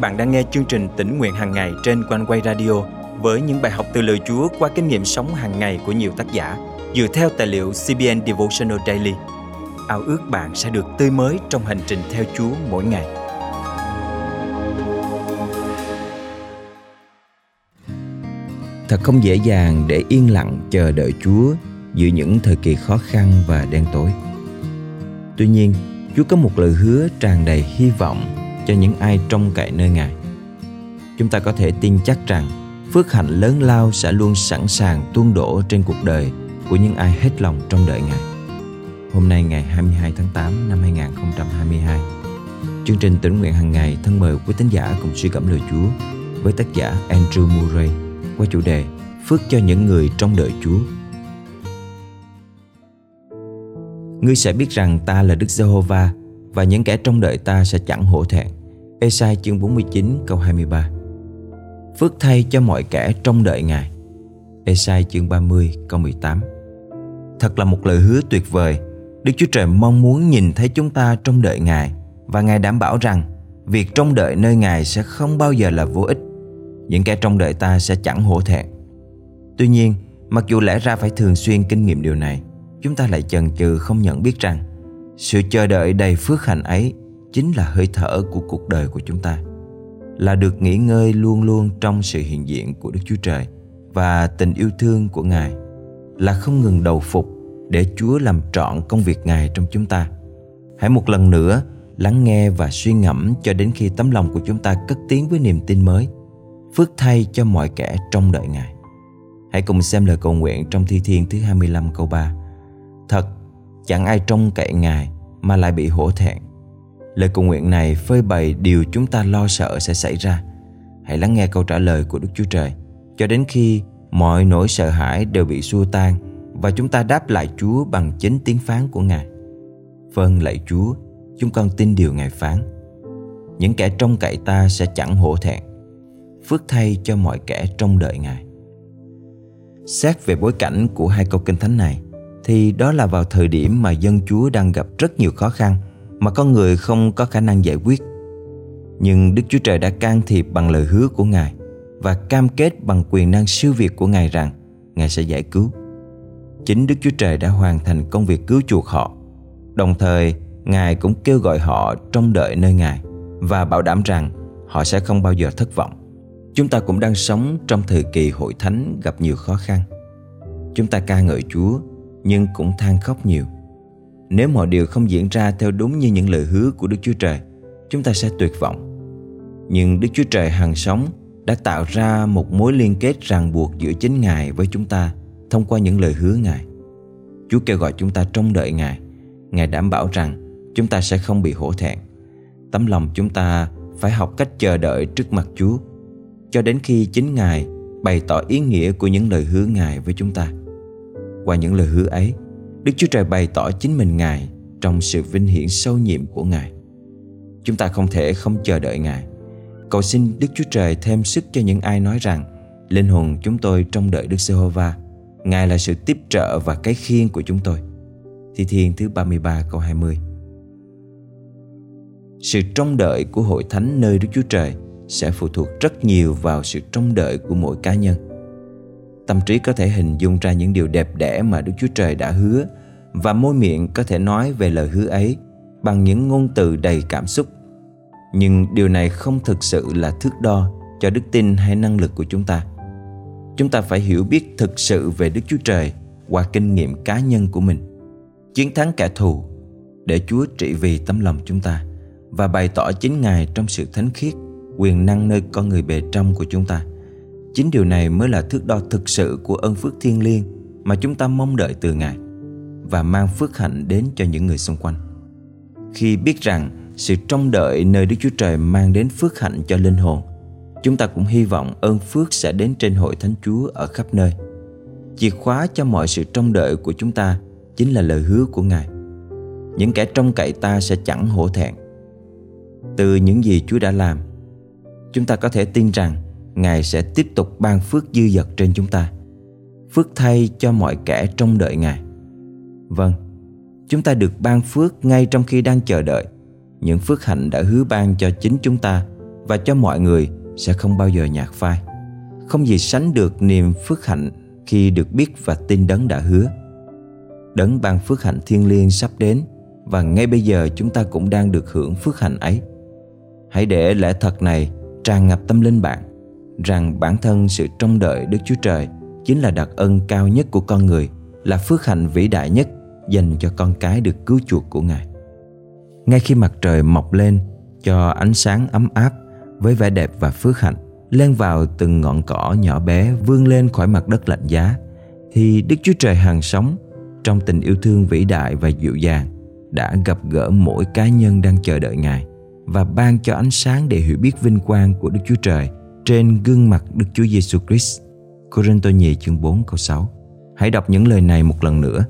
bạn đang nghe chương trình tỉnh nguyện hàng ngày trên quanh quay radio với những bài học từ lời Chúa qua kinh nghiệm sống hàng ngày của nhiều tác giả dựa theo tài liệu CBN Devotional Daily. Ao ước bạn sẽ được tươi mới trong hành trình theo Chúa mỗi ngày. Thật không dễ dàng để yên lặng chờ đợi Chúa giữa những thời kỳ khó khăn và đen tối. Tuy nhiên, Chúa có một lời hứa tràn đầy hy vọng cho những ai trông cậy nơi Ngài. Chúng ta có thể tin chắc rằng phước hạnh lớn lao sẽ luôn sẵn sàng tuôn đổ trên cuộc đời của những ai hết lòng trong đợi Ngài. Hôm nay ngày 22 tháng 8 năm 2022, chương trình tỉnh nguyện hàng ngày thân mời quý tín giả cùng suy cảm lời Chúa với tác giả Andrew Murray qua chủ đề Phước cho những người trong đợi Chúa. Ngươi sẽ biết rằng ta là Đức Giê-hô-va và những kẻ trong đợi ta sẽ chẳng hổ thẹn. Esai chương 49 câu 23 Phước thay cho mọi kẻ trong đợi Ngài. Esai chương 30 câu 18 Thật là một lời hứa tuyệt vời. Đức Chúa Trời mong muốn nhìn thấy chúng ta trong đợi Ngài Và Ngài đảm bảo rằng Việc trong đợi nơi Ngài sẽ không bao giờ là vô ích. Những kẻ trong đợi ta sẽ chẳng hổ thẹn. Tuy nhiên, mặc dù lẽ ra phải thường xuyên kinh nghiệm điều này Chúng ta lại chần chừ không nhận biết rằng Sự chờ đợi đầy phước hạnh ấy Chính là hơi thở của cuộc đời của chúng ta là được nghỉ ngơi luôn luôn trong sự hiện diện của Đức Chúa Trời và tình yêu thương của Ngài là không ngừng đầu phục để Chúa làm trọn công việc Ngài trong chúng ta. Hãy một lần nữa lắng nghe và suy ngẫm cho đến khi tấm lòng của chúng ta cất tiếng với niềm tin mới, phước thay cho mọi kẻ trông đợi Ngài. Hãy cùng xem lời cầu nguyện trong Thi Thiên thứ 25 câu 3. Thật, chẳng ai trông cậy Ngài mà lại bị hổ thẹn Lời cầu nguyện này phơi bày điều chúng ta lo sợ sẽ xảy ra. Hãy lắng nghe câu trả lời của Đức Chúa Trời cho đến khi mọi nỗi sợ hãi đều bị xua tan và chúng ta đáp lại Chúa bằng chính tiếng phán của Ngài. Vâng lạy Chúa, chúng con tin điều Ngài phán. Những kẻ trông cậy ta sẽ chẳng hổ thẹn. Phước thay cho mọi kẻ trông đợi Ngài. Xét về bối cảnh của hai câu kinh thánh này, thì đó là vào thời điểm mà dân Chúa đang gặp rất nhiều khó khăn mà con người không có khả năng giải quyết. Nhưng Đức Chúa Trời đã can thiệp bằng lời hứa của Ngài và cam kết bằng quyền năng siêu việt của Ngài rằng Ngài sẽ giải cứu. Chính Đức Chúa Trời đã hoàn thành công việc cứu chuộc họ. Đồng thời, Ngài cũng kêu gọi họ trông đợi nơi Ngài và bảo đảm rằng họ sẽ không bao giờ thất vọng. Chúng ta cũng đang sống trong thời kỳ hội thánh gặp nhiều khó khăn. Chúng ta ca ngợi Chúa nhưng cũng than khóc nhiều nếu mọi điều không diễn ra theo đúng như những lời hứa của Đức Chúa Trời, chúng ta sẽ tuyệt vọng. Nhưng Đức Chúa Trời hằng sống đã tạo ra một mối liên kết ràng buộc giữa chính Ngài với chúng ta thông qua những lời hứa Ngài. Chúa kêu gọi chúng ta trông đợi Ngài. Ngài đảm bảo rằng chúng ta sẽ không bị hổ thẹn. Tấm lòng chúng ta phải học cách chờ đợi trước mặt Chúa cho đến khi chính Ngài bày tỏ ý nghĩa của những lời hứa Ngài với chúng ta. Qua những lời hứa ấy, Đức Chúa Trời bày tỏ chính mình Ngài trong sự vinh hiển sâu nhiệm của Ngài. Chúng ta không thể không chờ đợi Ngài. Cầu xin Đức Chúa Trời thêm sức cho những ai nói rằng, linh hồn chúng tôi trong đợi Đức Giê-hô-va. Ngài là sự tiếp trợ và cái khiên của chúng tôi. Thi Thiên thứ 33 câu 20 Sự trông đợi của hội thánh nơi Đức Chúa Trời sẽ phụ thuộc rất nhiều vào sự trông đợi của mỗi cá nhân tâm trí có thể hình dung ra những điều đẹp đẽ mà Đức Chúa Trời đã hứa và môi miệng có thể nói về lời hứa ấy bằng những ngôn từ đầy cảm xúc. Nhưng điều này không thực sự là thước đo cho đức tin hay năng lực của chúng ta. Chúng ta phải hiểu biết thực sự về Đức Chúa Trời qua kinh nghiệm cá nhân của mình. Chiến thắng kẻ thù để Chúa trị vì tấm lòng chúng ta và bày tỏ chính Ngài trong sự thánh khiết, quyền năng nơi con người bề trong của chúng ta. Chính điều này mới là thước đo thực sự của ơn phước thiên liêng mà chúng ta mong đợi từ Ngài và mang phước hạnh đến cho những người xung quanh. Khi biết rằng sự trông đợi nơi Đức Chúa Trời mang đến phước hạnh cho linh hồn, chúng ta cũng hy vọng ơn phước sẽ đến trên hội Thánh Chúa ở khắp nơi. Chìa khóa cho mọi sự trông đợi của chúng ta chính là lời hứa của Ngài. Những kẻ trông cậy ta sẽ chẳng hổ thẹn. Từ những gì Chúa đã làm, chúng ta có thể tin rằng Ngài sẽ tiếp tục ban phước dư dật trên chúng ta Phước thay cho mọi kẻ trong đợi Ngài Vâng, chúng ta được ban phước ngay trong khi đang chờ đợi Những phước hạnh đã hứa ban cho chính chúng ta và cho mọi người sẽ không bao giờ nhạt phai. Không gì sánh được niềm phước hạnh khi được biết và tin đấng đã hứa. Đấng ban phước hạnh thiên liêng sắp đến và ngay bây giờ chúng ta cũng đang được hưởng phước hạnh ấy. Hãy để lẽ thật này tràn ngập tâm linh bạn rằng bản thân sự trông đợi Đức Chúa Trời chính là đặc ân cao nhất của con người, là phước hạnh vĩ đại nhất dành cho con cái được cứu chuộc của Ngài. Ngay khi mặt trời mọc lên cho ánh sáng ấm áp với vẻ đẹp và phước hạnh len vào từng ngọn cỏ nhỏ bé vươn lên khỏi mặt đất lạnh giá thì Đức Chúa Trời hàng sống trong tình yêu thương vĩ đại và dịu dàng đã gặp gỡ mỗi cá nhân đang chờ đợi Ngài và ban cho ánh sáng để hiểu biết vinh quang của Đức Chúa Trời trên gương mặt Đức Chúa Giêsu Christ. Cô-rinh-tô nhì chương 4 câu 6 Hãy đọc những lời này một lần nữa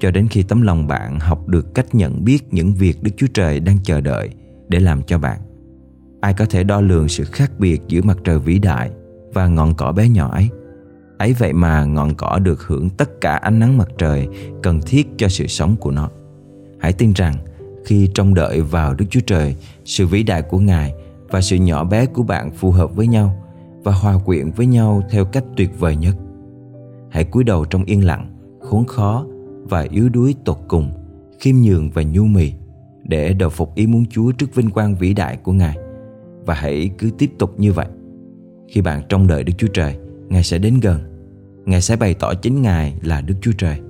cho đến khi tấm lòng bạn học được cách nhận biết những việc Đức Chúa Trời đang chờ đợi để làm cho bạn. Ai có thể đo lường sự khác biệt giữa mặt trời vĩ đại và ngọn cỏ bé nhỏ ấy? Ấy vậy mà ngọn cỏ được hưởng tất cả ánh nắng mặt trời cần thiết cho sự sống của nó. Hãy tin rằng khi trông đợi vào Đức Chúa Trời, sự vĩ đại của Ngài và sự nhỏ bé của bạn phù hợp với nhau và hòa quyện với nhau theo cách tuyệt vời nhất. Hãy cúi đầu trong yên lặng, khốn khó và yếu đuối tột cùng, khiêm nhường và nhu mì để đầu phục ý muốn Chúa trước vinh quang vĩ đại của Ngài. Và hãy cứ tiếp tục như vậy. Khi bạn trông đợi Đức Chúa Trời, Ngài sẽ đến gần. Ngài sẽ bày tỏ chính Ngài là Đức Chúa Trời.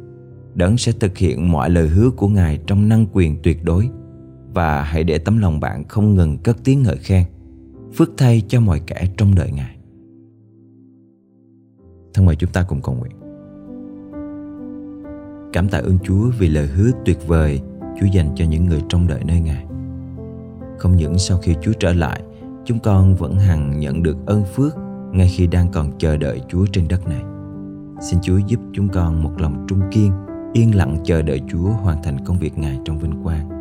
Đấng sẽ thực hiện mọi lời hứa của Ngài trong năng quyền tuyệt đối. Và hãy để tấm lòng bạn không ngừng cất tiếng ngợi khen. Phước thay cho mọi kẻ trong đời Ngài. Thân mời chúng ta cùng cầu nguyện. Cảm tạ ơn Chúa vì lời hứa tuyệt vời Chúa dành cho những người trong đợi nơi Ngài. Không những sau khi Chúa trở lại, chúng con vẫn hằng nhận được ơn phước ngay khi đang còn chờ đợi Chúa trên đất này. Xin Chúa giúp chúng con một lòng trung kiên, yên lặng chờ đợi Chúa hoàn thành công việc Ngài trong vinh quang.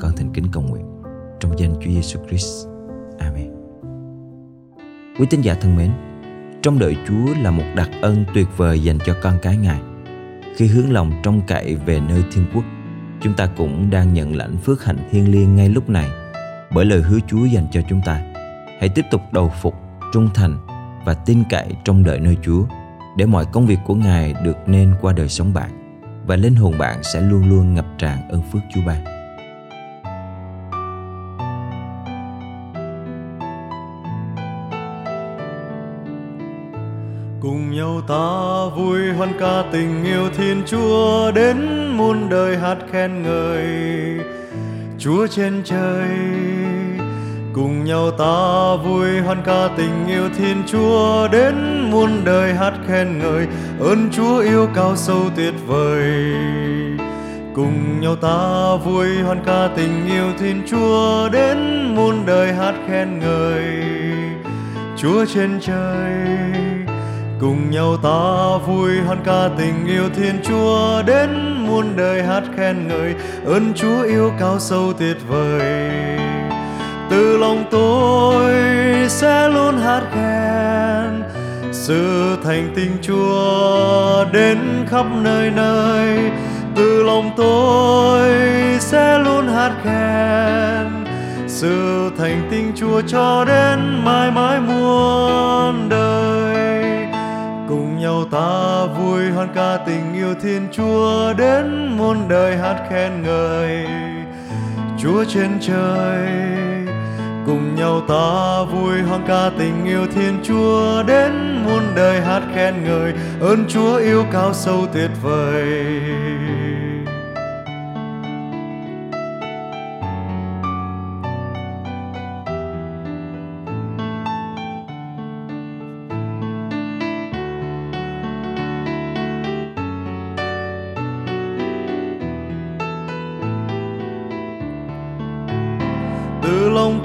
Con thành kính cầu nguyện trong danh Chúa Giêsu Christ. Amen. Quý tín giả thân mến, trong đợi Chúa là một đặc ân tuyệt vời dành cho con cái Ngài. Khi hướng lòng trông cậy về nơi thiên quốc, chúng ta cũng đang nhận lãnh phước hạnh thiên liêng ngay lúc này bởi lời hứa Chúa dành cho chúng ta. Hãy tiếp tục đầu phục, trung thành và tin cậy trong đợi nơi Chúa để mọi công việc của Ngài được nên qua đời sống bạn và linh hồn bạn sẽ luôn luôn ngập tràn ơn phước Chúa ban. Cùng nhau ta vui hoan ca tình yêu thiên chúa đến muôn đời hát khen ngợi. Chúa trên trời, cùng nhau ta vui hoan ca tình yêu thiên chúa đến muôn đời hát khen ngợi. Ơn chúa yêu cao sâu tuyệt vời. Cùng nhau ta vui hoan ca tình yêu thiên chúa đến muôn đời hát khen ngợi. Chúa trên trời cùng nhau ta vui hoan ca tình yêu thiên chúa đến muôn đời hát khen ngợi. Ơn chúa yêu cao sâu tuyệt vời. Từ lòng tôi sẽ luôn hát khen. Sự thành tình chúa đến khắp nơi nơi. Từ lòng tôi sẽ luôn hát khen. Sự thành tình chúa cho đến mãi mãi muôn đời nhau ta vui hơn ca tình yêu thiên chúa đến muôn đời hát khen ngợi. Chúa trên trời, cùng nhau ta vui hoan ca tình yêu thiên chúa đến muôn đời hát khen ngợi. Ơn chúa yêu cao sâu tuyệt vời.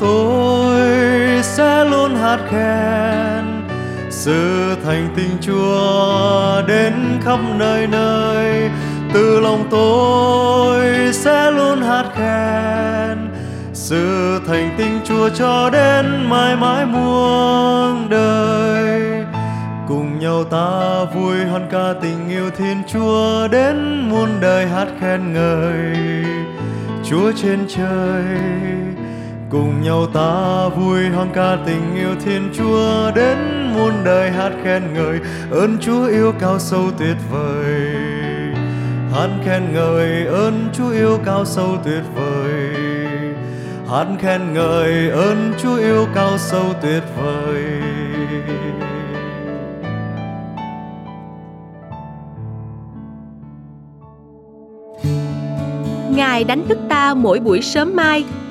Tôi sẽ luôn hát khen. Sự thành tình chúa đến khắp nơi nơi. Từ lòng tôi sẽ luôn hát khen. Sự thành tình chúa cho đến mãi mãi muôn đời. Cùng nhau ta vui hoan ca tình yêu thiên chúa đến muôn đời hát khen ngợi. Chúa trên trời cùng nhau ta vui hoan ca tình yêu thiên chúa đến muôn đời hát khen ngợi. Ơn chúa yêu cao sâu tuyệt vời. Hát khen ngợi ơn chúa yêu cao sâu tuyệt vời. Hát khen ngợi ơn chúa yêu cao sâu tuyệt vời. Ngài đánh thức ta mỗi buổi sớm mai,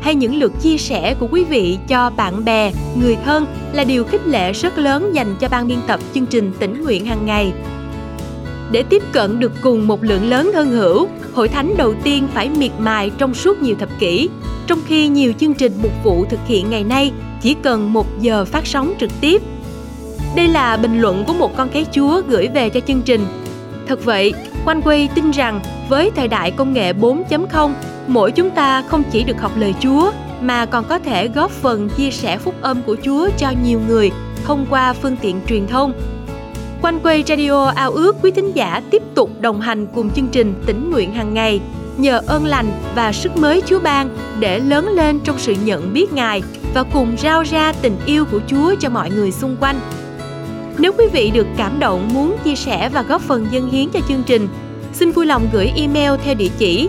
hay những lượt chia sẻ của quý vị cho bạn bè, người thân là điều khích lệ rất lớn dành cho ban biên tập chương trình tỉnh nguyện hàng ngày. Để tiếp cận được cùng một lượng lớn thân hữu, hội thánh đầu tiên phải miệt mài trong suốt nhiều thập kỷ, trong khi nhiều chương trình mục vụ thực hiện ngày nay chỉ cần một giờ phát sóng trực tiếp. Đây là bình luận của một con cái Chúa gửi về cho chương trình. Thật vậy, Quanh Quay tin rằng với thời đại công nghệ 4.0, mỗi chúng ta không chỉ được học lời Chúa mà còn có thể góp phần chia sẻ phúc âm của Chúa cho nhiều người thông qua phương tiện truyền thông. Quanh quay radio ao ước quý thính giả tiếp tục đồng hành cùng chương trình tỉnh nguyện hàng ngày nhờ ơn lành và sức mới Chúa ban để lớn lên trong sự nhận biết Ngài và cùng rao ra tình yêu của Chúa cho mọi người xung quanh. Nếu quý vị được cảm động muốn chia sẻ và góp phần dân hiến cho chương trình, xin vui lòng gửi email theo địa chỉ